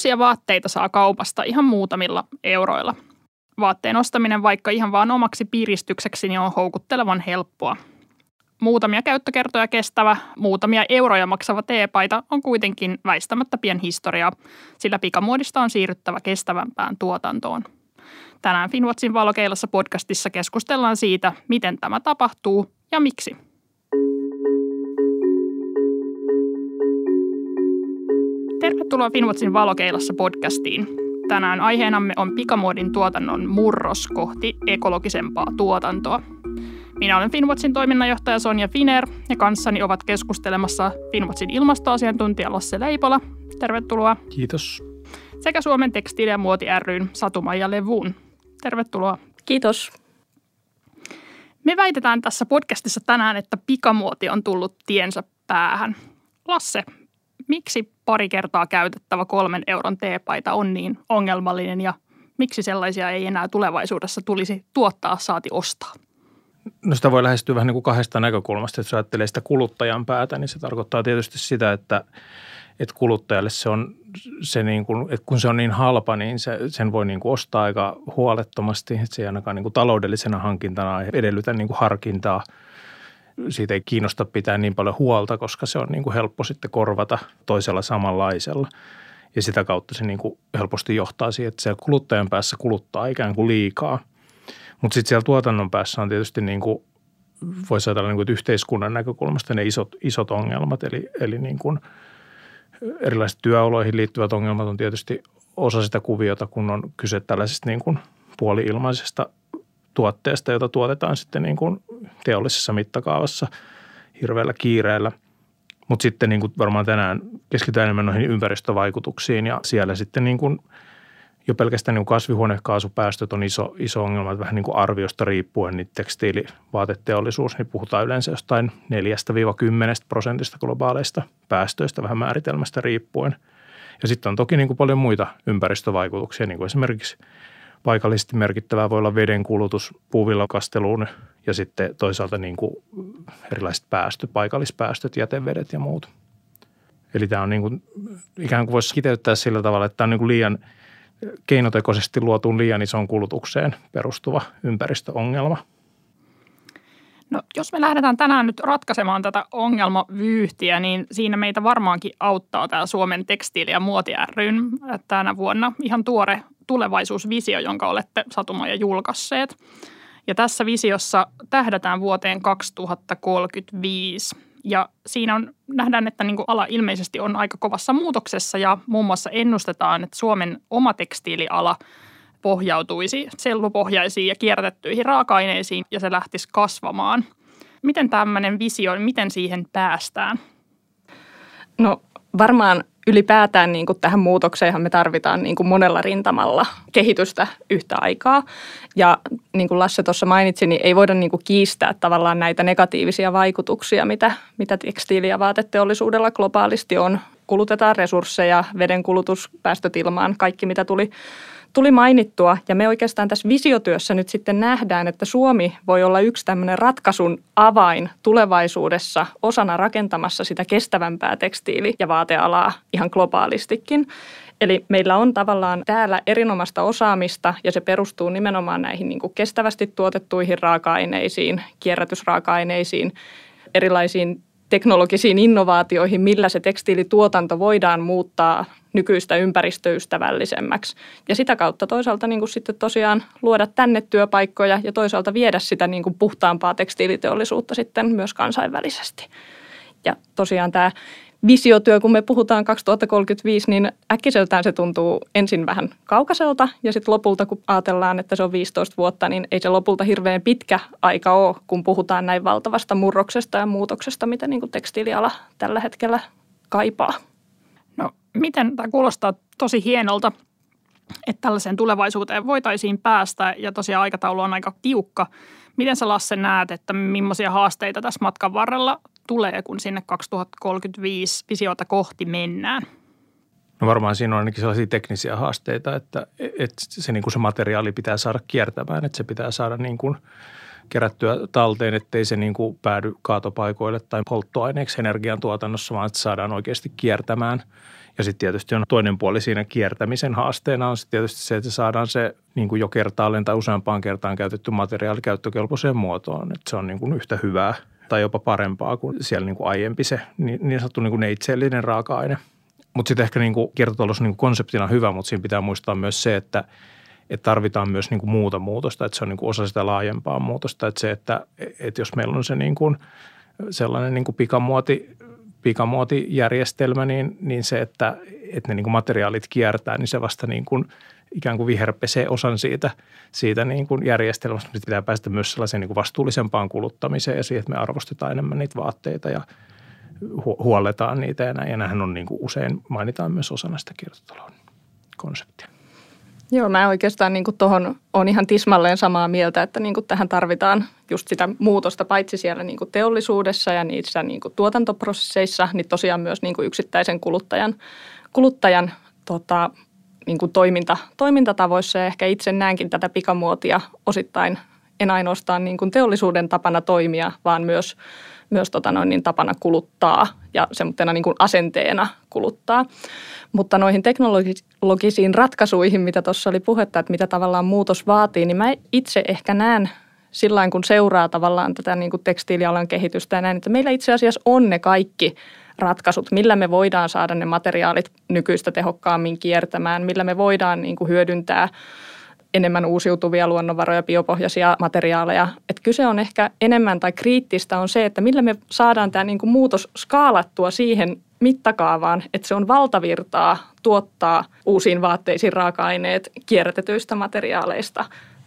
Uusia vaatteita saa kaupasta ihan muutamilla euroilla. Vaatteen ostaminen vaikka ihan vaan omaksi piristykseksi niin on houkuttelevan helppoa. Muutamia käyttökertoja kestävä, muutamia euroja maksava teepaita on kuitenkin väistämättä pien historia, sillä pikamuodista on siirryttävä kestävämpään tuotantoon. Tänään Finwatchin valokeilassa podcastissa keskustellaan siitä, miten tämä tapahtuu ja miksi. Tervetuloa Finwatchin valokeilassa podcastiin. Tänään aiheenamme on pikamuodin tuotannon murros kohti ekologisempaa tuotantoa. Minä olen Finwatchin toiminnanjohtaja Sonja Finer ja kanssani ovat keskustelemassa Finwatchin ilmastoasiantuntija Lasse Leipola. Tervetuloa. Kiitos. Sekä Suomen tekstiili- ja muoti ryn Satumaija Levun. Tervetuloa. Kiitos. Me väitetään tässä podcastissa tänään, että pikamuoti on tullut tiensä päähän. Lasse, miksi pari kertaa käytettävä kolmen euron teepaita on niin ongelmallinen ja miksi sellaisia ei enää tulevaisuudessa tulisi tuottaa saati ostaa? No sitä voi lähestyä vähän niin kuin kahdesta näkökulmasta. Jos ajattelee sitä kuluttajan päätä, niin se tarkoittaa tietysti sitä, että, että kuluttajalle se on se niin kuin, että kun se on niin halpa, niin se, sen voi niin kuin ostaa aika huolettomasti. Että se ei ainakaan niin kuin taloudellisena hankintana edellytä niin kuin harkintaa – siitä ei kiinnosta pitää niin paljon huolta, koska se on niin kuin helppo sitten korvata toisella samanlaisella. Ja sitä kautta se niin kuin helposti johtaa siihen, että siellä kuluttajan päässä kuluttaa ikään kuin liikaa. Mutta sitten siellä tuotannon päässä on tietysti niin kuin, voisi ajatella niin kuin, että yhteiskunnan näkökulmasta ne isot, isot ongelmat. Eli, eli niin kuin erilaiset työoloihin liittyvät ongelmat on tietysti osa sitä kuviota, kun on kyse tällaisesta niin kuin puoli-ilmaisesta tuotteesta, jota tuotetaan sitten niin kuin teollisessa mittakaavassa hirveällä kiireellä. Mutta sitten niin kuin varmaan tänään keskitytään enemmän noihin ympäristövaikutuksiin ja siellä sitten niin kuin jo pelkästään niin kuin kasvihuonekaasupäästöt on iso, iso ongelma, että vähän niin kuin arviosta riippuen niin tekstiilivaateteollisuus, niin puhutaan yleensä jostain 4-10 prosentista globaaleista päästöistä vähän määritelmästä riippuen. Ja sitten on toki niin kuin paljon muita ympäristövaikutuksia, niin kuin esimerkiksi – paikallisesti merkittävää voi olla veden kulutus puuvillakasteluun ja sitten toisaalta niin kuin erilaiset päästöt, paikallispäästöt, jätevedet ja muut. Eli tämä on niin kuin, ikään kuin voisi kiteyttää sillä tavalla, että tämä on niin kuin liian keinotekoisesti luotuun liian isoon kulutukseen perustuva ympäristöongelma. No, jos me lähdetään tänään nyt ratkaisemaan tätä ongelmavyyhtiä, niin siinä meitä varmaankin auttaa tämä Suomen tekstiili- ja muoti ryn tänä vuonna ihan tuore tulevaisuusvisio, jonka olette Satumaja julkaisseet. Ja tässä visiossa tähdätään vuoteen 2035. Ja siinä on, nähdään, että niin ala ilmeisesti on aika kovassa muutoksessa ja muun muassa ennustetaan, että Suomen oma tekstiiliala pohjautuisi sellupohjaisiin ja kierrätettyihin raaka-aineisiin ja se lähtisi kasvamaan. Miten tämmöinen visio, miten siihen päästään? No varmaan ylipäätään niin kuin tähän muutokseenhan me tarvitaan niin kuin monella rintamalla kehitystä yhtä aikaa. Ja niin kuin Lasse tuossa mainitsi, niin ei voida niin kuin kiistää tavallaan näitä negatiivisia vaikutuksia, mitä, mitä tekstiili- ja vaateteollisuudella globaalisti on. Kulutetaan resursseja, veden kulutus, päästöt ilmaan, kaikki mitä tuli tuli mainittua ja me oikeastaan tässä visiotyössä nyt sitten nähdään, että Suomi voi olla yksi tämmöinen ratkaisun avain tulevaisuudessa osana rakentamassa sitä kestävämpää tekstiili- ja vaatealaa ihan globaalistikin. Eli meillä on tavallaan täällä erinomaista osaamista ja se perustuu nimenomaan näihin niin kuin kestävästi tuotettuihin raaka-aineisiin, kierrätysraaka-aineisiin, erilaisiin teknologisiin innovaatioihin, millä se tekstiilituotanto voidaan muuttaa nykyistä ympäristöystävällisemmäksi. Ja sitä kautta toisaalta niin kuin sitten tosiaan luoda tänne työpaikkoja ja toisaalta viedä sitä niin kuin puhtaampaa tekstiiliteollisuutta sitten myös kansainvälisesti. Ja tosiaan tämä visiotyö, kun me puhutaan 2035, niin äkkiseltään se tuntuu ensin vähän kaukaiselta ja sitten lopulta, kun ajatellaan, että se on 15 vuotta, niin ei se lopulta hirveän pitkä aika ole, kun puhutaan näin valtavasta murroksesta ja muutoksesta, mitä niin kuin tekstiiliala tällä hetkellä kaipaa. Miten, tämä kuulostaa tosi hienolta, että tällaiseen tulevaisuuteen voitaisiin päästä ja tosiaan aikataulu on aika tiukka. Miten sä Lasse näet, että millaisia haasteita tässä matkan varrella tulee, kun sinne 2035 visiota kohti mennään? No varmaan siinä on ainakin sellaisia teknisiä haasteita, että, että se, niin kuin se materiaali pitää saada kiertämään, että se pitää saada niin kuin kerättyä talteen, ettei se niin kuin päädy kaatopaikoille tai polttoaineeksi energiantuotannossa, vaan että saadaan oikeasti kiertämään. Ja sitten tietysti on toinen puoli siinä kiertämisen haasteena on sitten tietysti se, että saadaan se niin kuin jo kertaalleen tai useampaan kertaan käytetty materiaali käyttökelpoiseen muotoon. Että se on niin kuin yhtä hyvää tai jopa parempaa kuin siellä niin kuin aiempi se niin, niin sanottu niin kuin neitsellinen raaka-aine. Mutta sitten ehkä niin kiertotalous niin konseptina hyvä, mutta siinä pitää muistaa myös se, että, että tarvitaan myös niin kuin muuta muutosta, että se on niin kuin osa sitä laajempaa muutosta. Että se, että, että jos meillä on se niin kuin sellainen niin kuin pikamuoti pikamuotijärjestelmä, niin, niin se, että, että ne niin kuin materiaalit kiertää, niin se vasta niin kuin ikään kuin viherpesee osan siitä, siitä niin kuin järjestelmästä. Sitten pitää päästä myös sellaiseen niin kuin vastuullisempaan kuluttamiseen ja siihen, että me arvostetaan enemmän niitä vaatteita ja huolletaan niitä. Ja, näin. ja nämähän on niin kuin usein mainitaan myös osana sitä kiertotalouden konseptia. Joo, mä oikeastaan niin tuohon on ihan tismalleen samaa mieltä, että niin tähän tarvitaan just sitä muutosta paitsi siellä niin teollisuudessa ja niissä niin tuotantoprosesseissa, niin tosiaan myös niin yksittäisen kuluttajan, kuluttajan tota, niin toiminta, toimintatavoissa. Ja ehkä itse näenkin tätä pikamuotia osittain en ainoastaan niin teollisuuden tapana toimia, vaan myös, myös tota noin, niin tapana kuluttaa ja semmoisena niin asenteena kuluttaa. Mutta noihin teknologisiin ratkaisuihin, mitä tuossa oli puhetta, että mitä tavallaan muutos vaatii, niin mä itse ehkä näen sillä kun seuraa tavallaan tätä niin kuin tekstiilialan kehitystä ja näin, että meillä itse asiassa on ne kaikki ratkaisut, millä me voidaan saada ne materiaalit nykyistä tehokkaammin kiertämään, millä me voidaan niin kuin hyödyntää enemmän uusiutuvia luonnonvaroja, biopohjaisia materiaaleja. Et kyse on ehkä enemmän tai kriittistä on se, että millä me saadaan tämä niin kuin muutos skaalattua siihen mittakaavaan, että se on valtavirtaa tuottaa uusiin vaatteisiin raaka-aineet kierrätetyistä materiaaleista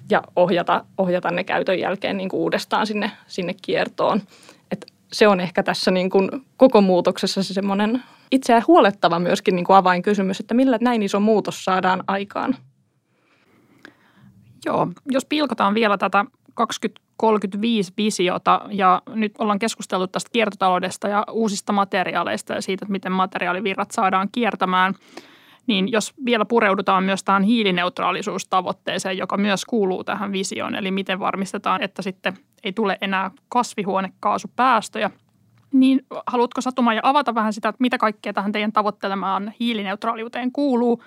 ja ohjata, ohjata ne käytön jälkeen niin kuin uudestaan sinne, sinne kiertoon. Et se on ehkä tässä niin kuin koko muutoksessa se semmoinen itseään huolettava myöskin niin kuin avainkysymys, että millä näin iso muutos saadaan aikaan. Joo, jos pilkotaan vielä tätä 2035 visiota ja nyt ollaan keskusteltu tästä kiertotaloudesta ja uusista materiaaleista ja siitä, että miten materiaalivirrat saadaan kiertämään, niin jos vielä pureudutaan myös tähän hiilineutraalisuustavoitteeseen, joka myös kuuluu tähän visioon, eli miten varmistetaan, että sitten ei tule enää kasvihuonekaasupäästöjä, niin haluatko Satumaja avata vähän sitä, että mitä kaikkea tähän teidän tavoittelemaan hiilineutraaliuteen kuuluu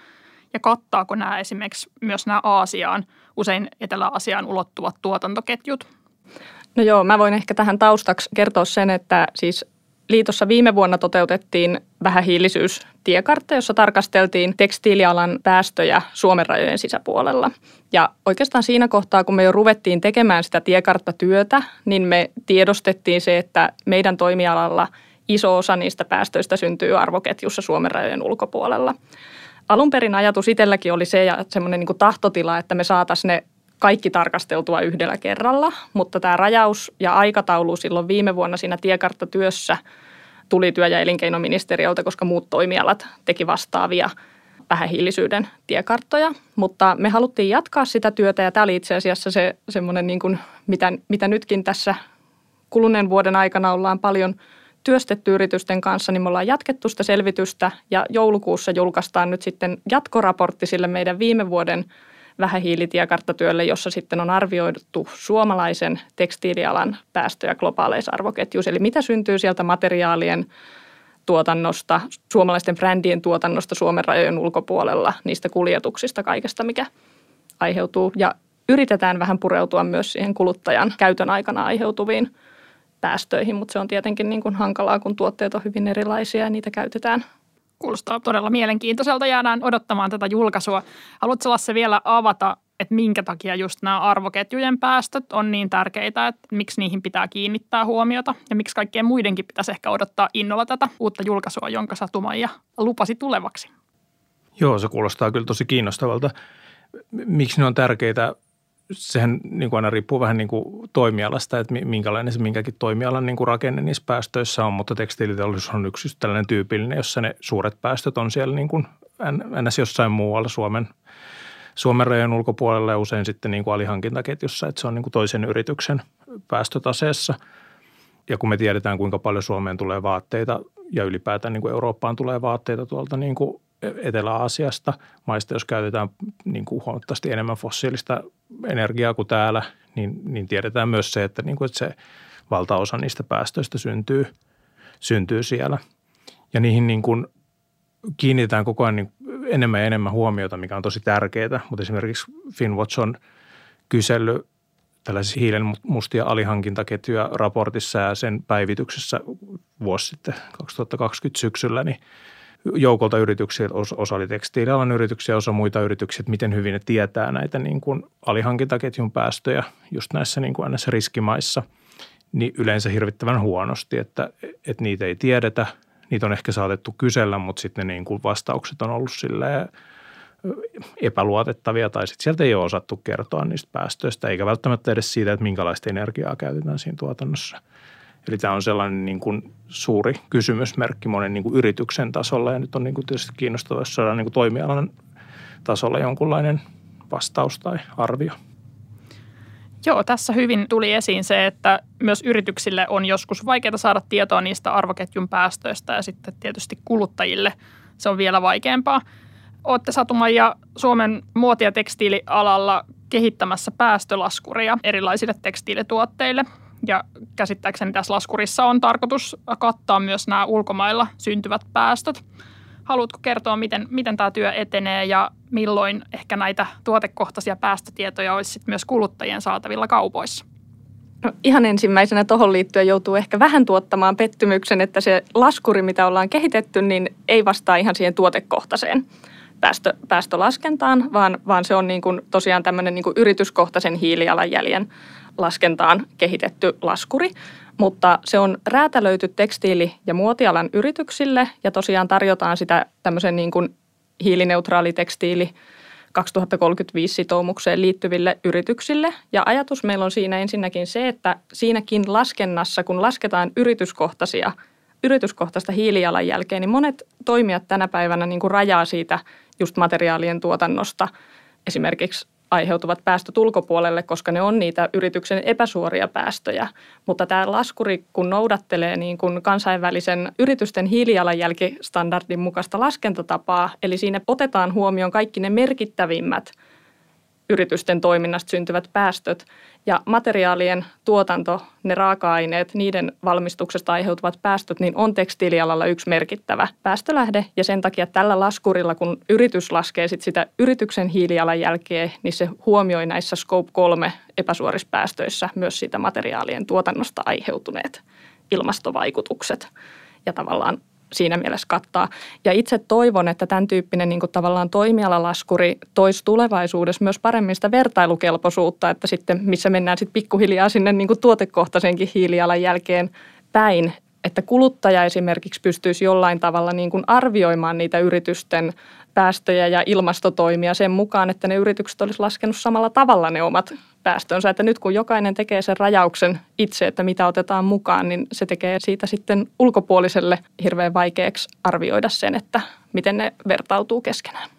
ja kattaako nämä esimerkiksi myös nämä Aasiaan – usein Etelä-Asiaan ulottuvat tuotantoketjut. No joo, mä voin ehkä tähän taustaksi kertoa sen, että siis Liitossa viime vuonna toteutettiin vähähiilisyystiekartta, jossa tarkasteltiin tekstiilialan päästöjä Suomen rajojen sisäpuolella. Ja oikeastaan siinä kohtaa, kun me jo ruvettiin tekemään sitä tiekarttatyötä, niin me tiedostettiin se, että meidän toimialalla iso osa niistä päästöistä syntyy arvoketjussa Suomen rajojen ulkopuolella alun perin ajatus itselläkin oli se ja semmoinen niin tahtotila, että me saataisiin ne kaikki tarkasteltua yhdellä kerralla, mutta tämä rajaus ja aikataulu silloin viime vuonna siinä tiekarttatyössä tuli työ- ja elinkeinoministeriöltä, koska muut toimialat teki vastaavia vähähiilisyyden tiekarttoja, mutta me haluttiin jatkaa sitä työtä ja tämä oli itse asiassa se semmoinen, niin kuin, mitä, mitä nytkin tässä kuluneen vuoden aikana ollaan paljon – työstetty yritysten kanssa, niin me ollaan jatkettu sitä selvitystä ja joulukuussa julkaistaan nyt sitten jatkoraportti sille meidän viime vuoden vähähiilitiekarttatyölle, jossa sitten on arvioitu suomalaisen tekstiilialan päästöjä globaaleissa arvoketjuissa. Eli mitä syntyy sieltä materiaalien tuotannosta, suomalaisten brändien tuotannosta Suomen rajojen ulkopuolella, niistä kuljetuksista, kaikesta mikä aiheutuu. Ja yritetään vähän pureutua myös siihen kuluttajan käytön aikana aiheutuviin päästöihin, mutta se on tietenkin niin kuin hankalaa, kun tuotteet on hyvin erilaisia ja niitä käytetään Kuulostaa todella mielenkiintoiselta. Jäädään odottamaan tätä julkaisua. Haluatko Lasse vielä avata, että minkä takia just nämä arvoketjujen päästöt on niin tärkeitä, että miksi niihin pitää kiinnittää huomiota ja miksi kaikkien muidenkin pitäisi ehkä odottaa innolla tätä uutta julkaisua, jonka Satumaija lupasi tulevaksi? Joo, se kuulostaa kyllä tosi kiinnostavalta. Miksi ne on tärkeitä? Sehän niin kuin aina riippuu vähän niin kuin toimialasta, että minkälainen se minkäkin toimialan niin kuin rakenne niissä päästöissä on, mutta tekstiiliteollisuus on yksi tällainen tyypillinen, jossa ne suuret päästöt on siellä niin kuin ns. jossain muualla Suomen, Suomen rajojen ulkopuolella ja usein sitten niin kuin alihankintaketjussa, että se on niin kuin toisen yrityksen päästötaseessa. Ja kun me tiedetään, kuinka paljon Suomeen tulee vaatteita ja ylipäätään niin kuin Eurooppaan tulee vaatteita tuolta niin kuin Etelä-Aasiasta maista, jos käytetään niin kuin huomattavasti enemmän fossiilista energiaa kuin täällä, niin, niin tiedetään myös se, että, niin kuin, että se valtaosa niistä päästöistä syntyy, syntyy siellä. Ja niihin niin kuin kiinnitetään koko ajan niin enemmän ja enemmän huomiota, mikä on tosi tärkeää. Mutta esimerkiksi Finwatch on kysellyt tällaisissa hiilen mustia alihankintaketjuja raportissa ja sen päivityksessä vuosi sitten 2020 syksyllä, niin joukolta yrityksiä, osa oli tekstiilialan yrityksiä, osa muita yrityksiä, että miten hyvin ne tietää näitä niin kuin alihankintaketjun päästöjä just näissä, niin kuin näissä riskimaissa, niin yleensä hirvittävän huonosti, että, että niitä ei tiedetä. Niitä on ehkä saatettu kysellä, mutta sitten ne niin kuin vastaukset on ollut silleen epäluotettavia tai sitten sieltä ei ole osattu kertoa niistä päästöistä, eikä välttämättä edes siitä, että minkälaista energiaa käytetään siinä tuotannossa. Eli tämä on sellainen niin kuin suuri kysymysmerkki monen niin kuin yrityksen tasolla ja nyt on niin kuin tietysti kiinnostavaa, jos saadaan niin kuin toimialan tasolla jonkunlainen vastaus tai arvio. Joo, tässä hyvin tuli esiin se, että myös yrityksille on joskus vaikeaa saada tietoa niistä arvoketjun päästöistä ja sitten tietysti kuluttajille se on vielä vaikeampaa. Olette Satumaija Suomen muoti- ja tekstiilialalla kehittämässä päästölaskuria erilaisille tekstiilituotteille. Ja käsittääkseni tässä laskurissa on tarkoitus kattaa myös nämä ulkomailla syntyvät päästöt. Haluatko kertoa, miten, miten tämä työ etenee ja milloin ehkä näitä tuotekohtaisia päästötietoja olisi sit myös kuluttajien saatavilla kaupoissa? No, ihan ensimmäisenä tuohon liittyen joutuu ehkä vähän tuottamaan pettymyksen, että se laskuri, mitä ollaan kehitetty, niin ei vastaa ihan siihen tuotekohtaiseen päästö, päästölaskentaan, vaan, vaan se on niin kuin tosiaan tämmöinen niin kuin yrityskohtaisen hiilijalanjäljen laskentaan kehitetty laskuri. Mutta se on räätälöity tekstiili- ja muotialan yrityksille ja tosiaan tarjotaan sitä tämmöisen niin kuin hiilineutraali tekstiili 2035 sitoumukseen liittyville yrityksille. Ja ajatus meillä on siinä ensinnäkin se, että siinäkin laskennassa, kun lasketaan yrityskohtaisia, yrityskohtaista hiilijalanjälkeä, niin monet toimijat tänä päivänä niin kuin rajaa siitä just materiaalien tuotannosta esimerkiksi aiheutuvat päästöt ulkopuolelle, koska ne on niitä yrityksen epäsuoria päästöjä. Mutta tämä laskuri, kun noudattelee niin kuin kansainvälisen yritysten hiilijalanjälkistandardin mukaista laskentatapaa, eli siinä otetaan huomioon kaikki ne merkittävimmät – yritysten toiminnasta syntyvät päästöt ja materiaalien tuotanto, ne raaka-aineet, niiden valmistuksesta aiheutuvat päästöt, niin on tekstiilialalla yksi merkittävä päästölähde. Ja sen takia tällä laskurilla, kun yritys laskee sit sitä yrityksen hiilijalanjälkeä, niin se huomioi näissä Scope 3 epäsuorispäästöissä myös siitä materiaalien tuotannosta aiheutuneet ilmastovaikutukset. Ja tavallaan siinä mielessä kattaa. Ja itse toivon, että tämän tyyppinen niin kuin tavallaan toimialalaskuri toisi tulevaisuudessa myös paremmin sitä vertailukelpoisuutta, että sitten missä mennään sitten pikkuhiljaa sinne niin kuin tuotekohtaisenkin hiilijalanjälkeen päin, että kuluttaja esimerkiksi pystyisi jollain tavalla niin kuin arvioimaan niitä yritysten päästöjä ja ilmastotoimia sen mukaan, että ne yritykset olisi laskenut samalla tavalla ne omat päästönsä. Että nyt kun jokainen tekee sen rajauksen itse, että mitä otetaan mukaan, niin se tekee siitä sitten ulkopuoliselle hirveän vaikeaksi arvioida sen, että miten ne vertautuu keskenään.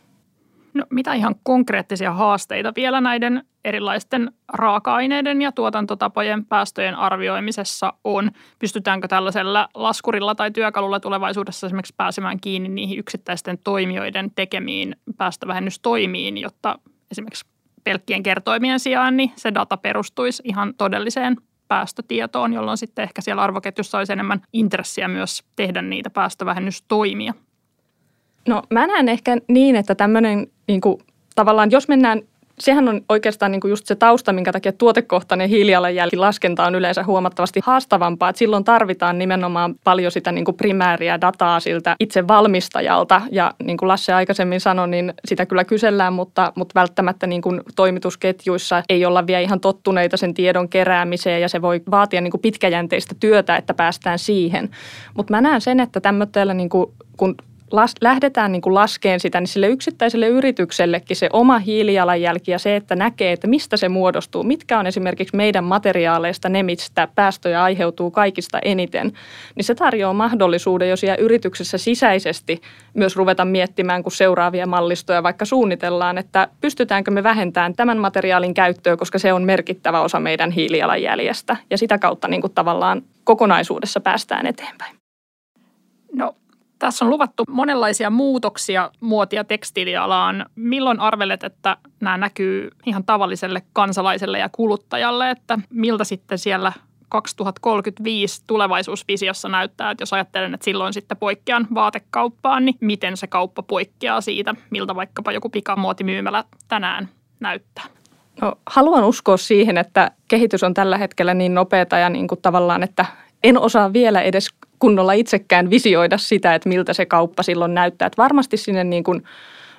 No, mitä ihan konkreettisia haasteita vielä näiden erilaisten raaka-aineiden ja tuotantotapojen päästöjen arvioimisessa on? Pystytäänkö tällaisella laskurilla tai työkalulla tulevaisuudessa esimerkiksi pääsemään kiinni niihin yksittäisten toimijoiden tekemiin päästövähennystoimiin, jotta esimerkiksi pelkkien kertoimien sijaan niin se data perustuisi ihan todelliseen päästötietoon, jolloin sitten ehkä siellä arvoketjussa olisi enemmän intressiä myös tehdä niitä päästövähennystoimia. No mä näen ehkä niin, että tämmöinen niin kuin, tavallaan, jos mennään sehän on oikeastaan niin kuin just se tausta, minkä takia tuotekohtainen hiilijalanjälki laskenta on yleensä huomattavasti haastavampaa. Että silloin tarvitaan nimenomaan paljon sitä niin kuin primääriä dataa siltä itse valmistajalta. Ja niin kuin Lasse aikaisemmin sanoi, niin sitä kyllä kysellään, mutta, mutta välttämättä niin kuin toimitusketjuissa ei olla vielä ihan tottuneita sen tiedon keräämiseen ja se voi vaatia niin kuin pitkäjänteistä työtä, että päästään siihen. Mutta mä näen sen, että tämmöisellä niin kuin, kun las, lähdetään niin kuin laskeen sitä, niin sille yksittäiselle yrityksellekin se oma hiilijalanjälki ja se, että näkee, että mistä se muodostuu, mitkä on esimerkiksi meidän materiaaleista ne, mistä päästöjä aiheutuu kaikista eniten, niin se tarjoaa mahdollisuuden, jos siellä yrityksessä sisäisesti myös ruveta miettimään, kun seuraavia mallistoja vaikka suunnitellaan, että pystytäänkö me vähentämään tämän materiaalin käyttöä, koska se on merkittävä osa meidän hiilijalanjäljestä. Ja sitä kautta niin kuin tavallaan kokonaisuudessa päästään eteenpäin. No tässä on luvattu monenlaisia muutoksia muotia tekstiilialaan. Milloin arvelet, että nämä näkyy ihan tavalliselle kansalaiselle ja kuluttajalle, että miltä sitten siellä 2035 tulevaisuusvisiossa näyttää, että jos ajattelen, että silloin sitten poikkean vaatekauppaan, niin miten se kauppa poikkeaa siitä, miltä vaikkapa joku pikamuotimyymälä tänään näyttää? No, haluan uskoa siihen, että kehitys on tällä hetkellä niin nopeata ja niin kuin tavallaan, että en osaa vielä edes kunnolla itsekään visioida sitä, että miltä se kauppa silloin näyttää. Että varmasti sinne niin kuin,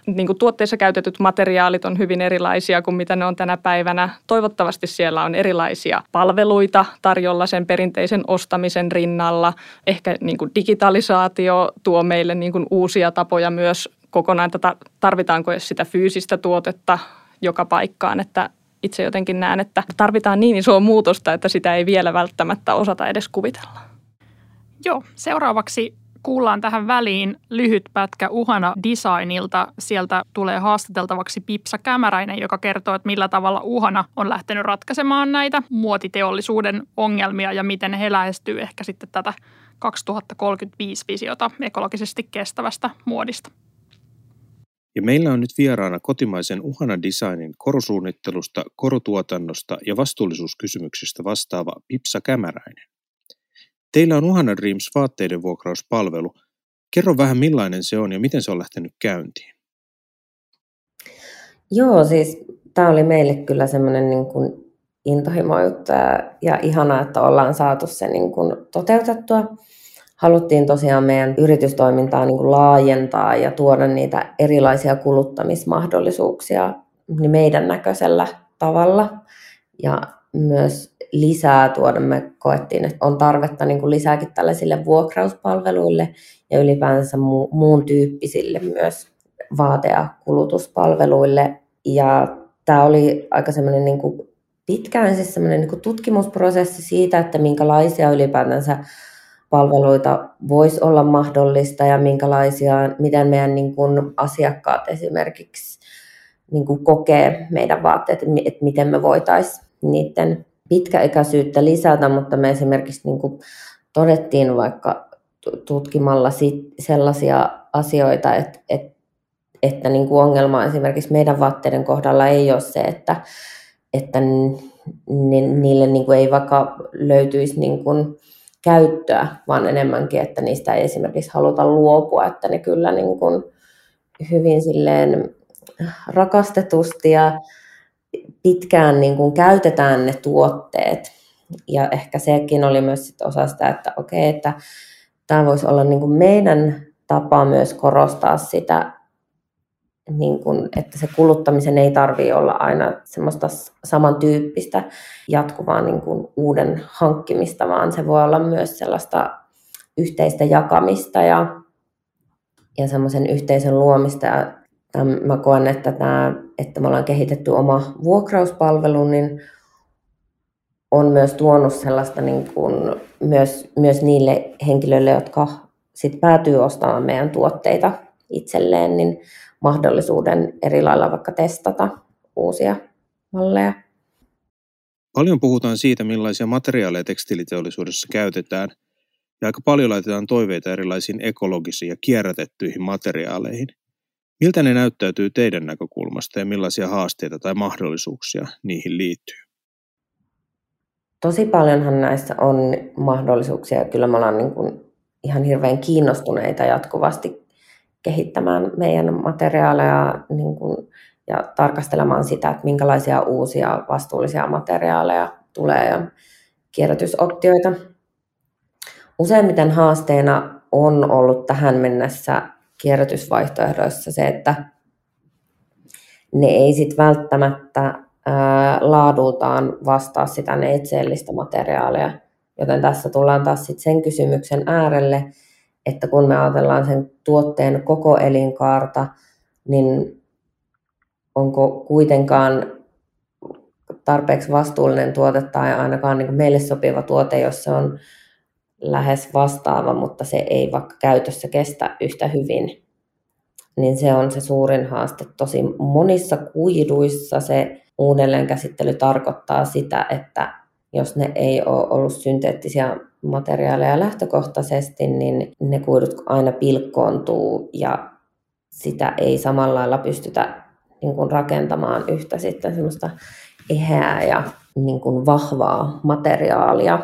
niin kuin tuotteissa käytetyt materiaalit on hyvin erilaisia kuin mitä ne on tänä päivänä. Toivottavasti siellä on erilaisia palveluita tarjolla sen perinteisen ostamisen rinnalla. Ehkä niin kuin digitalisaatio tuo meille niin kuin uusia tapoja myös kokonaan, että tarvitaanko sitä fyysistä tuotetta joka paikkaan, että itse jotenkin näen, että tarvitaan niin isoa muutosta, että sitä ei vielä välttämättä osata edes kuvitella. Joo, seuraavaksi kuullaan tähän väliin lyhyt pätkä Uhana Designilta. Sieltä tulee haastateltavaksi Pipsa Kämäräinen, joka kertoo, että millä tavalla Uhana on lähtenyt ratkaisemaan näitä muotiteollisuuden ongelmia ja miten he lähestyy ehkä sitten tätä 2035-visiota ekologisesti kestävästä muodista. Ja meillä on nyt vieraana kotimaisen Uhana Designin korusuunnittelusta, korutuotannosta ja vastuullisuuskysymyksistä vastaava Pipsa Kämäräinen. Teillä on Uhana Dreams vaatteiden vuokrauspalvelu. Kerro vähän millainen se on ja miten se on lähtenyt käyntiin. Joo, siis tämä oli meille kyllä semmoinen niin kuin intohimo juttu ja, ja ihanaa, että ollaan saatu se niin kuin toteutettua. Haluttiin tosiaan meidän yritystoimintaa niin kuin laajentaa ja tuoda niitä erilaisia kuluttamismahdollisuuksia niin meidän näköisellä tavalla. Ja myös lisää tuoda. Me koettiin, että on tarvetta niin kuin lisääkin tällaisille vuokrauspalveluille ja ylipäänsä mu- muun tyyppisille myös vaate- ja kulutuspalveluille. Ja tämä oli aika semmoinen niin kuin pitkään siis semmoinen niin tutkimusprosessi siitä, että minkälaisia ylipäätänsä palveluita voisi olla mahdollista ja minkälaisia, miten meidän niin kuin asiakkaat esimerkiksi niin kuin kokee meidän vaatteet, että miten me voitaisiin niiden pitkäikäisyyttä lisätä, mutta me esimerkiksi niin kuin todettiin vaikka tutkimalla sit sellaisia asioita, että, että, että niin kuin ongelma esimerkiksi meidän vaatteiden kohdalla ei ole se, että, että niille niin kuin ei vaikka löytyisi niin kuin käyttöä, vaan enemmänkin, että niistä ei esimerkiksi haluta luopua, että ne kyllä niin kuin hyvin silleen rakastetusti ja pitkään niin kuin käytetään ne tuotteet. Ja ehkä sekin oli myös sit osa sitä, että okei, että tämä voisi olla niin kuin meidän tapa myös korostaa sitä, niin kuin, että se kuluttamisen ei tarvitse olla aina semmoista samantyyppistä jatkuvaa niin kuin uuden hankkimista, vaan se voi olla myös sellaista yhteistä jakamista ja, ja semmoisen yhteisön luomista. Ja mä koen, että, tämä, että me ollaan kehitetty oma vuokrauspalvelu, niin on myös tuonut sellaista niin kuin myös, myös niille henkilöille, jotka sit päätyy ostamaan meidän tuotteita itselleen, niin mahdollisuuden eri lailla vaikka testata uusia malleja. Paljon puhutaan siitä, millaisia materiaaleja tekstiiliteollisuudessa käytetään, ja aika paljon laitetaan toiveita erilaisiin ekologisiin ja kierrätettyihin materiaaleihin. Miltä ne näyttäytyy teidän näkökulmasta ja millaisia haasteita tai mahdollisuuksia niihin liittyy? Tosi paljonhan näissä on mahdollisuuksia. Kyllä me ollaan niin kuin ihan hirveän kiinnostuneita jatkuvasti kehittämään meidän materiaaleja niin kuin, ja tarkastelemaan sitä, että minkälaisia uusia vastuullisia materiaaleja tulee ja kierrätysoptioita. Useimmiten haasteena on ollut tähän mennessä kierrätysvaihtoehdoissa se, että ne ei sit välttämättä ää, laadultaan vastaa sitä neitseellistä materiaalia. Joten tässä tullaan taas sit sen kysymyksen äärelle, että kun me ajatellaan sen tuotteen koko elinkaarta, niin onko kuitenkaan tarpeeksi vastuullinen tuote tai ainakaan niin meille sopiva tuote, jos se on lähes vastaava, mutta se ei vaikka käytössä kestä yhtä hyvin, niin se on se suurin haaste. Tosi monissa kuiduissa se uudelleenkäsittely tarkoittaa sitä, että jos ne ei ole ollut synteettisiä materiaaleja lähtökohtaisesti, niin ne kuidut aina pilkkoontuu ja sitä ei samalla lailla pystytä niin kuin rakentamaan yhtä sitten semmoista eheää ja niin kuin vahvaa materiaalia.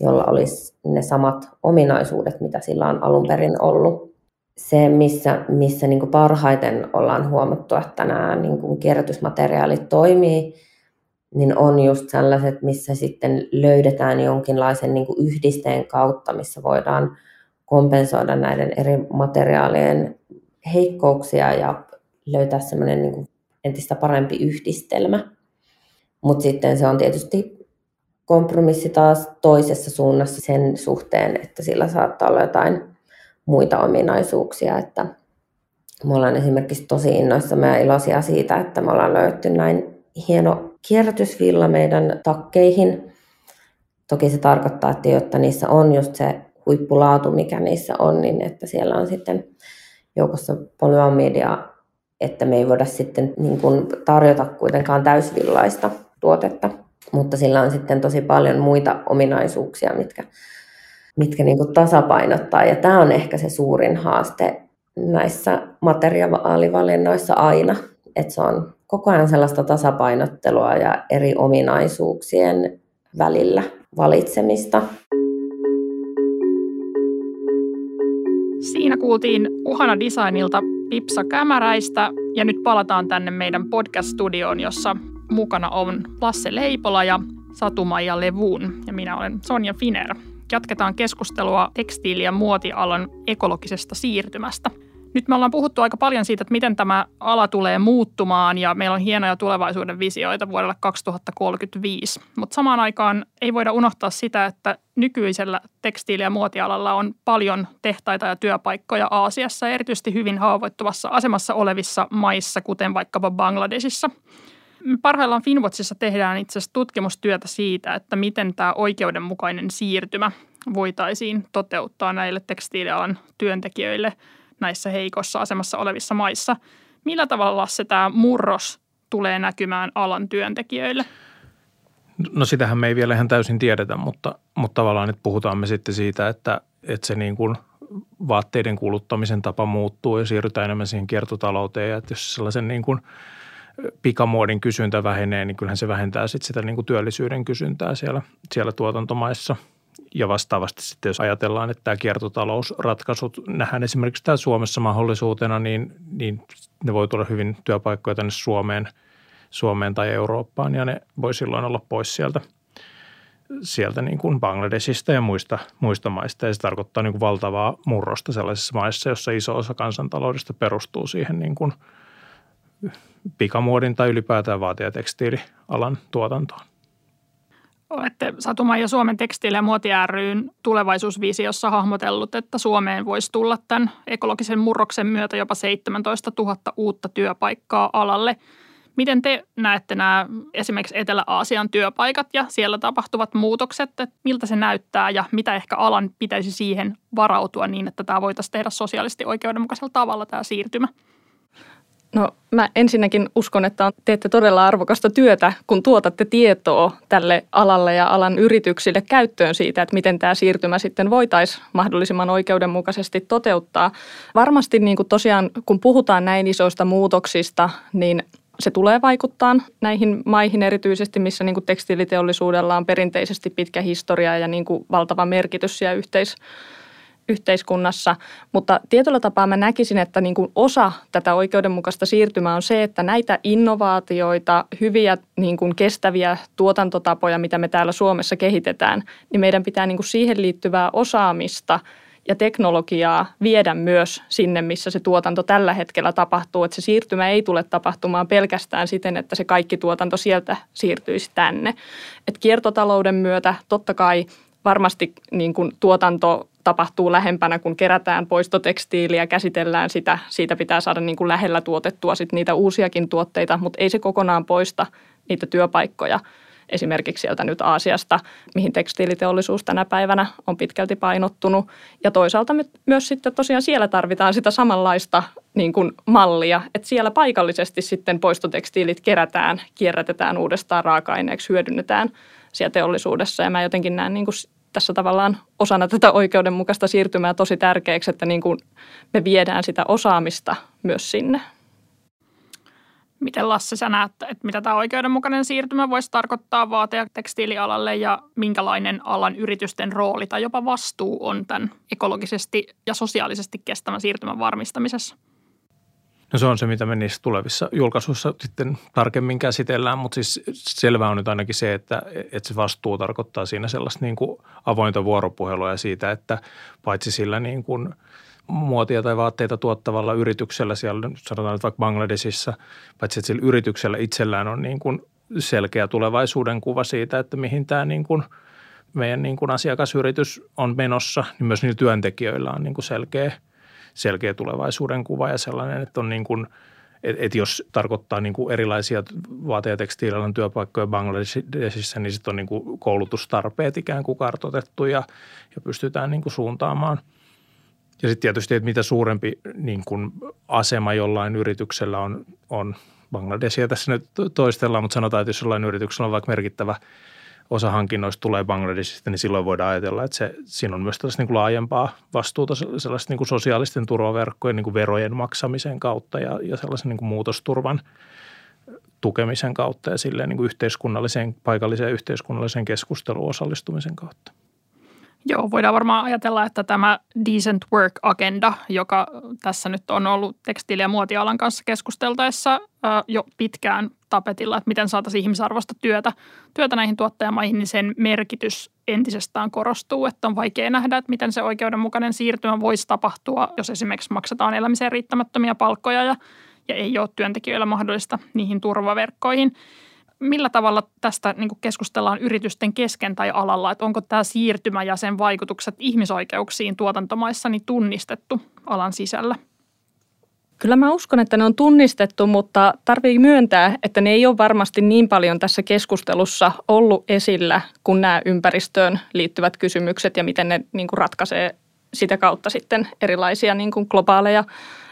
jolla olisi ne samat ominaisuudet, mitä sillä on alun perin ollut. Se, missä, missä niin kuin parhaiten ollaan huomattu, että nämä niin kuin kierrätysmateriaalit toimii, niin on just sellaiset, missä sitten löydetään jonkinlaisen niin kuin yhdisteen kautta, missä voidaan kompensoida näiden eri materiaalien heikkouksia ja löytää semmoinen niin entistä parempi yhdistelmä. Mutta sitten se on tietysti kompromissi taas toisessa suunnassa sen suhteen, että sillä saattaa olla jotain muita ominaisuuksia, että me ollaan esimerkiksi tosi innoissamme ja iloisia siitä, että me ollaan löydetty näin hieno kierrätysvilla meidän takkeihin. Toki se tarkoittaa, että jotta niissä on just se huippulaatu, mikä niissä on, niin että siellä on sitten joukossa polyamidia, että me ei voida sitten niin kuin tarjota kuitenkaan täysvillaista tuotetta, mutta sillä on sitten tosi paljon muita ominaisuuksia, mitkä, mitkä niin kuin tasapainottaa. Ja tämä on ehkä se suurin haaste näissä materiaalivalinnoissa aina, että se on koko ajan sellaista tasapainottelua ja eri ominaisuuksien välillä valitsemista. Siinä kuultiin Uhana Designilta Pipsa Kämäräistä ja nyt palataan tänne meidän podcast-studioon, jossa mukana on Lasse Leipola ja Satumaija Levun ja minä olen Sonja Finer. Jatketaan keskustelua tekstiili- ja muotialan ekologisesta siirtymästä – nyt me ollaan puhuttu aika paljon siitä, että miten tämä ala tulee muuttumaan ja meillä on hienoja tulevaisuuden visioita vuodelle 2035. Mutta samaan aikaan ei voida unohtaa sitä, että nykyisellä tekstiili- ja muotialalla on paljon tehtaita ja työpaikkoja Aasiassa, erityisesti hyvin haavoittuvassa asemassa olevissa maissa, kuten vaikkapa Bangladesissa. Parhaillaan Finwatchissa tehdään itse asiassa tutkimustyötä siitä, että miten tämä oikeudenmukainen siirtymä voitaisiin toteuttaa näille tekstiilialan työntekijöille – näissä heikossa asemassa olevissa maissa. Millä tavalla se tämä murros tulee näkymään alan työntekijöille? No sitähän me ei vielä ihan täysin tiedetä, mutta, mutta tavallaan nyt puhutaan me sitten siitä, että, että se niin kuin vaatteiden kuluttamisen tapa muuttuu ja siirrytään enemmän siihen kiertotalouteen. Ja että jos sellaisen niin kuin pikamuodin kysyntä vähenee, niin kyllähän se vähentää sitten sitä niin kuin työllisyyden kysyntää siellä, siellä tuotantomaissa – ja vastaavasti sitten, jos ajatellaan, että tämä kiertotalousratkaisut nähdään esimerkiksi täällä Suomessa mahdollisuutena, niin, niin ne voi tulla hyvin työpaikkoja tänne Suomeen, Suomeen tai Eurooppaan ja ne voi silloin olla pois sieltä, sieltä niin kuin Bangladesista ja muista, muista maista. Ja se tarkoittaa niin kuin valtavaa murrosta sellaisissa maissa, jossa iso osa kansantaloudesta perustuu siihen niin kuin pikamuodin tai ylipäätään vaatijatekstiilialan tuotantoon. Olette Satuma ja Suomen tekstiili- ja muoti ryn tulevaisuusvisiossa hahmotellut, että Suomeen voisi tulla tämän ekologisen murroksen myötä jopa 17 000 uutta työpaikkaa alalle. Miten te näette nämä esimerkiksi Etelä-Aasian työpaikat ja siellä tapahtuvat muutokset, että miltä se näyttää ja mitä ehkä alan pitäisi siihen varautua niin, että tämä voitaisiin tehdä sosiaalisesti oikeudenmukaisella tavalla tämä siirtymä? No mä ensinnäkin uskon, että teette todella arvokasta työtä, kun tuotatte tietoa tälle alalle ja alan yrityksille käyttöön siitä, että miten tämä siirtymä sitten voitaisiin mahdollisimman oikeudenmukaisesti toteuttaa. Varmasti niin kuin tosiaan, kun puhutaan näin isoista muutoksista, niin se tulee vaikuttaa näihin maihin erityisesti, missä niin kuin tekstiiliteollisuudella on perinteisesti pitkä historia ja niin kuin valtava merkitys ja yhteis- yhteiskunnassa, mutta tietyllä tapaa mä näkisin, että niin kuin osa tätä oikeudenmukaista siirtymää on se, että näitä innovaatioita, hyviä niin kuin kestäviä tuotantotapoja, mitä me täällä Suomessa kehitetään, niin meidän pitää niin kuin siihen liittyvää osaamista ja teknologiaa viedä myös sinne, missä se tuotanto tällä hetkellä tapahtuu. Että se siirtymä ei tule tapahtumaan pelkästään siten, että se kaikki tuotanto sieltä siirtyisi tänne. Et kiertotalouden myötä totta kai varmasti niin kuin tuotanto tapahtuu lähempänä, kun kerätään poistotekstiiliä, käsitellään sitä. Siitä pitää saada niin kuin lähellä tuotettua sit niitä uusiakin tuotteita, mutta ei se kokonaan poista niitä työpaikkoja esimerkiksi sieltä nyt Aasiasta, mihin tekstiiliteollisuus tänä päivänä on pitkälti painottunut. Ja toisaalta me myös sitten tosiaan siellä tarvitaan sitä samanlaista niin kuin mallia, että siellä paikallisesti sitten poistotekstiilit kerätään, kierrätetään uudestaan raaka-aineeksi, hyödynnetään siellä teollisuudessa. Ja mä jotenkin näen niin kuin tässä tavallaan osana tätä oikeudenmukaista siirtymää tosi tärkeäksi, että niin kuin me viedään sitä osaamista myös sinne. Miten Lasse sä näet, että mitä tämä oikeudenmukainen siirtymä voisi tarkoittaa vaate- ja tekstiilialalle ja minkälainen alan yritysten rooli tai jopa vastuu on tämän ekologisesti ja sosiaalisesti kestävän siirtymän varmistamisessa? No se on se, mitä me niissä tulevissa julkaisuissa sitten tarkemmin käsitellään, mutta siis selvää on nyt ainakin se, että, että se vastuu tarkoittaa siinä sellaista niin kuin avointa vuoropuhelua ja siitä, että paitsi sillä niin kuin muotia tai vaatteita tuottavalla yrityksellä siellä, sanotaan nyt vaikka Bangladesissa, paitsi että sillä yrityksellä itsellään on niin kuin selkeä tulevaisuuden kuva siitä, että mihin tämä niin kuin meidän niin kuin asiakasyritys on menossa, niin myös niillä työntekijöillä on niin kuin selkeä – selkeä tulevaisuuden kuva ja sellainen, että on niin kuin, että et jos tarkoittaa niin kuin erilaisia vaate- ja tekstiilialan työpaikkoja Bangladesissa, niin sitten on niin kuin koulutustarpeet ikään kuin kartoitettu ja, ja pystytään niin kuin suuntaamaan. Ja sitten tietysti, että mitä suurempi niin kuin asema jollain yrityksellä on, on Bangladesia tässä nyt toistellaan, mutta sanotaan, että jos jollain yrityksellä on vaikka merkittävä – osa hankinnoista tulee Bangladesista, niin silloin voidaan ajatella, että se, siinä on myös tällaista niin kuin laajempaa vastuuta sellaista niin kuin sosiaalisten turvaverkkojen niin kuin verojen maksamisen kautta ja, ja sellaisen niin kuin muutosturvan tukemisen kautta ja silleen niin kuin yhteiskunnalliseen, paikalliseen yhteiskunnalliseen keskusteluun osallistumisen kautta. Joo, voidaan varmaan ajatella, että tämä Decent Work-agenda, joka tässä nyt on ollut tekstiili- ja muotialan kanssa keskusteltaessa jo pitkään tapetilla, että miten saataisiin ihmisarvosta työtä, työtä näihin tuottajamaihin, niin sen merkitys entisestään korostuu, että on vaikea nähdä, että miten se oikeudenmukainen siirtymä voisi tapahtua, jos esimerkiksi maksetaan elämiseen riittämättömiä palkkoja ja, ja ei ole työntekijöillä mahdollista niihin turvaverkkoihin – millä tavalla tästä niin kuin keskustellaan yritysten kesken tai alalla, että onko tämä siirtymä ja sen vaikutukset ihmisoikeuksiin tuotantomaissa niin tunnistettu alan sisällä? Kyllä mä uskon, että ne on tunnistettu, mutta tarvii myöntää, että ne ei ole varmasti niin paljon tässä keskustelussa ollut esillä kuin nämä ympäristöön liittyvät kysymykset ja miten ne niin kuin ratkaisee sitä kautta sitten erilaisia niin kuin globaaleja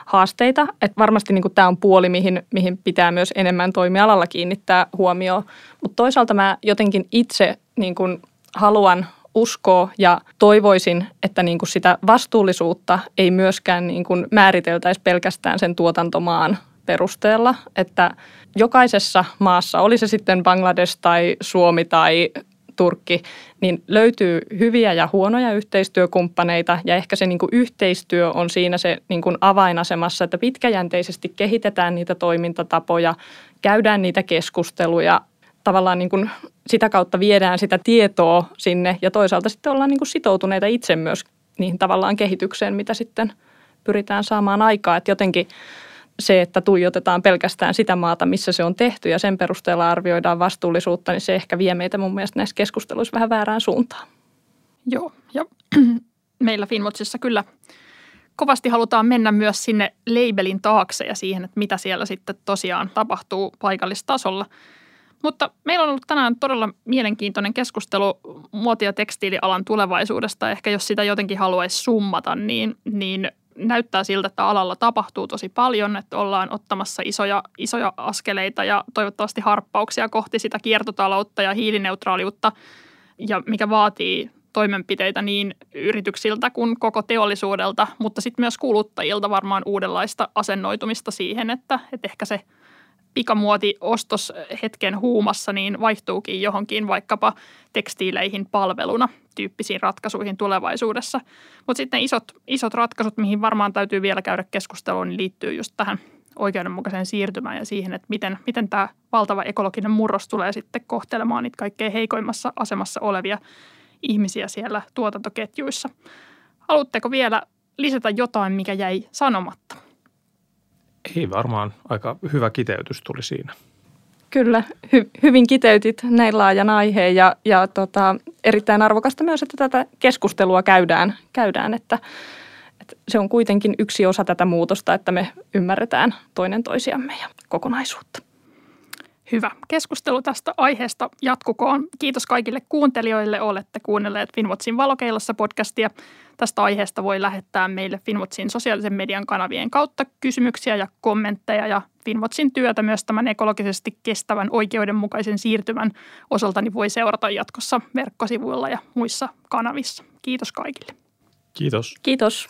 haasteita. Et varmasti niin tämä on puoli, mihin, mihin pitää myös enemmän toimialalla kiinnittää huomioon. Mutta toisaalta mä jotenkin itse niin kuin haluan uskoa ja toivoisin, että niin kuin sitä vastuullisuutta ei myöskään niin kuin määriteltäisi pelkästään sen tuotantomaan perusteella, että jokaisessa maassa, oli se sitten Bangladesh tai Suomi tai Turkki, niin löytyy hyviä ja huonoja yhteistyökumppaneita ja ehkä se niin kuin yhteistyö on siinä se niin kuin avainasemassa, että pitkäjänteisesti kehitetään niitä toimintatapoja, käydään niitä keskusteluja, tavallaan niin kuin sitä kautta viedään sitä tietoa sinne ja toisaalta sitten ollaan niin kuin sitoutuneita itse myös niihin tavallaan kehitykseen, mitä sitten pyritään saamaan aikaa, että jotenkin se, että tuijotetaan pelkästään sitä maata, missä se on tehty ja sen perusteella arvioidaan vastuullisuutta, niin se ehkä vie meitä mun mielestä näissä keskusteluissa vähän väärään suuntaan. Joo, ja meillä Finmotsissa kyllä kovasti halutaan mennä myös sinne labelin taakse ja siihen, että mitä siellä sitten tosiaan tapahtuu paikallistasolla. Mutta meillä on ollut tänään todella mielenkiintoinen keskustelu muoti- ja tekstiilialan tulevaisuudesta. Ehkä jos sitä jotenkin haluaisi summata, niin, niin näyttää siltä, että alalla tapahtuu tosi paljon, että ollaan ottamassa isoja, isoja askeleita ja toivottavasti harppauksia kohti sitä kiertotaloutta ja hiilineutraaliutta, ja mikä vaatii toimenpiteitä niin yrityksiltä kuin koko teollisuudelta, mutta sitten myös kuluttajilta varmaan uudenlaista asennoitumista siihen, että, että ehkä se – pikamuoti ostos hetken huumassa, niin vaihtuukin johonkin vaikkapa tekstiileihin palveluna tyyppisiin ratkaisuihin tulevaisuudessa. Mutta sitten isot, isot ratkaisut, mihin varmaan täytyy vielä käydä keskustelua, niin liittyy just tähän oikeudenmukaiseen siirtymään ja siihen, että miten, miten tämä valtava ekologinen murros tulee sitten kohtelemaan niitä kaikkein heikoimmassa asemassa olevia ihmisiä siellä tuotantoketjuissa. Haluatteko vielä lisätä jotain, mikä jäi sanomatta? Ei varmaan, aika hyvä kiteytys tuli siinä. Kyllä, hy, hyvin kiteytit näin laajan aiheen ja, ja tota, erittäin arvokasta myös, että tätä keskustelua käydään, käydään että, että se on kuitenkin yksi osa tätä muutosta, että me ymmärretään toinen toisiamme ja kokonaisuutta. Hyvä. Keskustelu tästä aiheesta jatkukoon. Kiitos kaikille kuuntelijoille. Olette kuunnelleet Finwatchin valokeilassa podcastia. Tästä aiheesta voi lähettää meille Finwatchin sosiaalisen median kanavien kautta kysymyksiä ja kommentteja ja Finwatchin työtä myös tämän ekologisesti kestävän oikeudenmukaisen siirtymän osalta voi seurata jatkossa verkkosivuilla ja muissa kanavissa. Kiitos kaikille. Kiitos. Kiitos.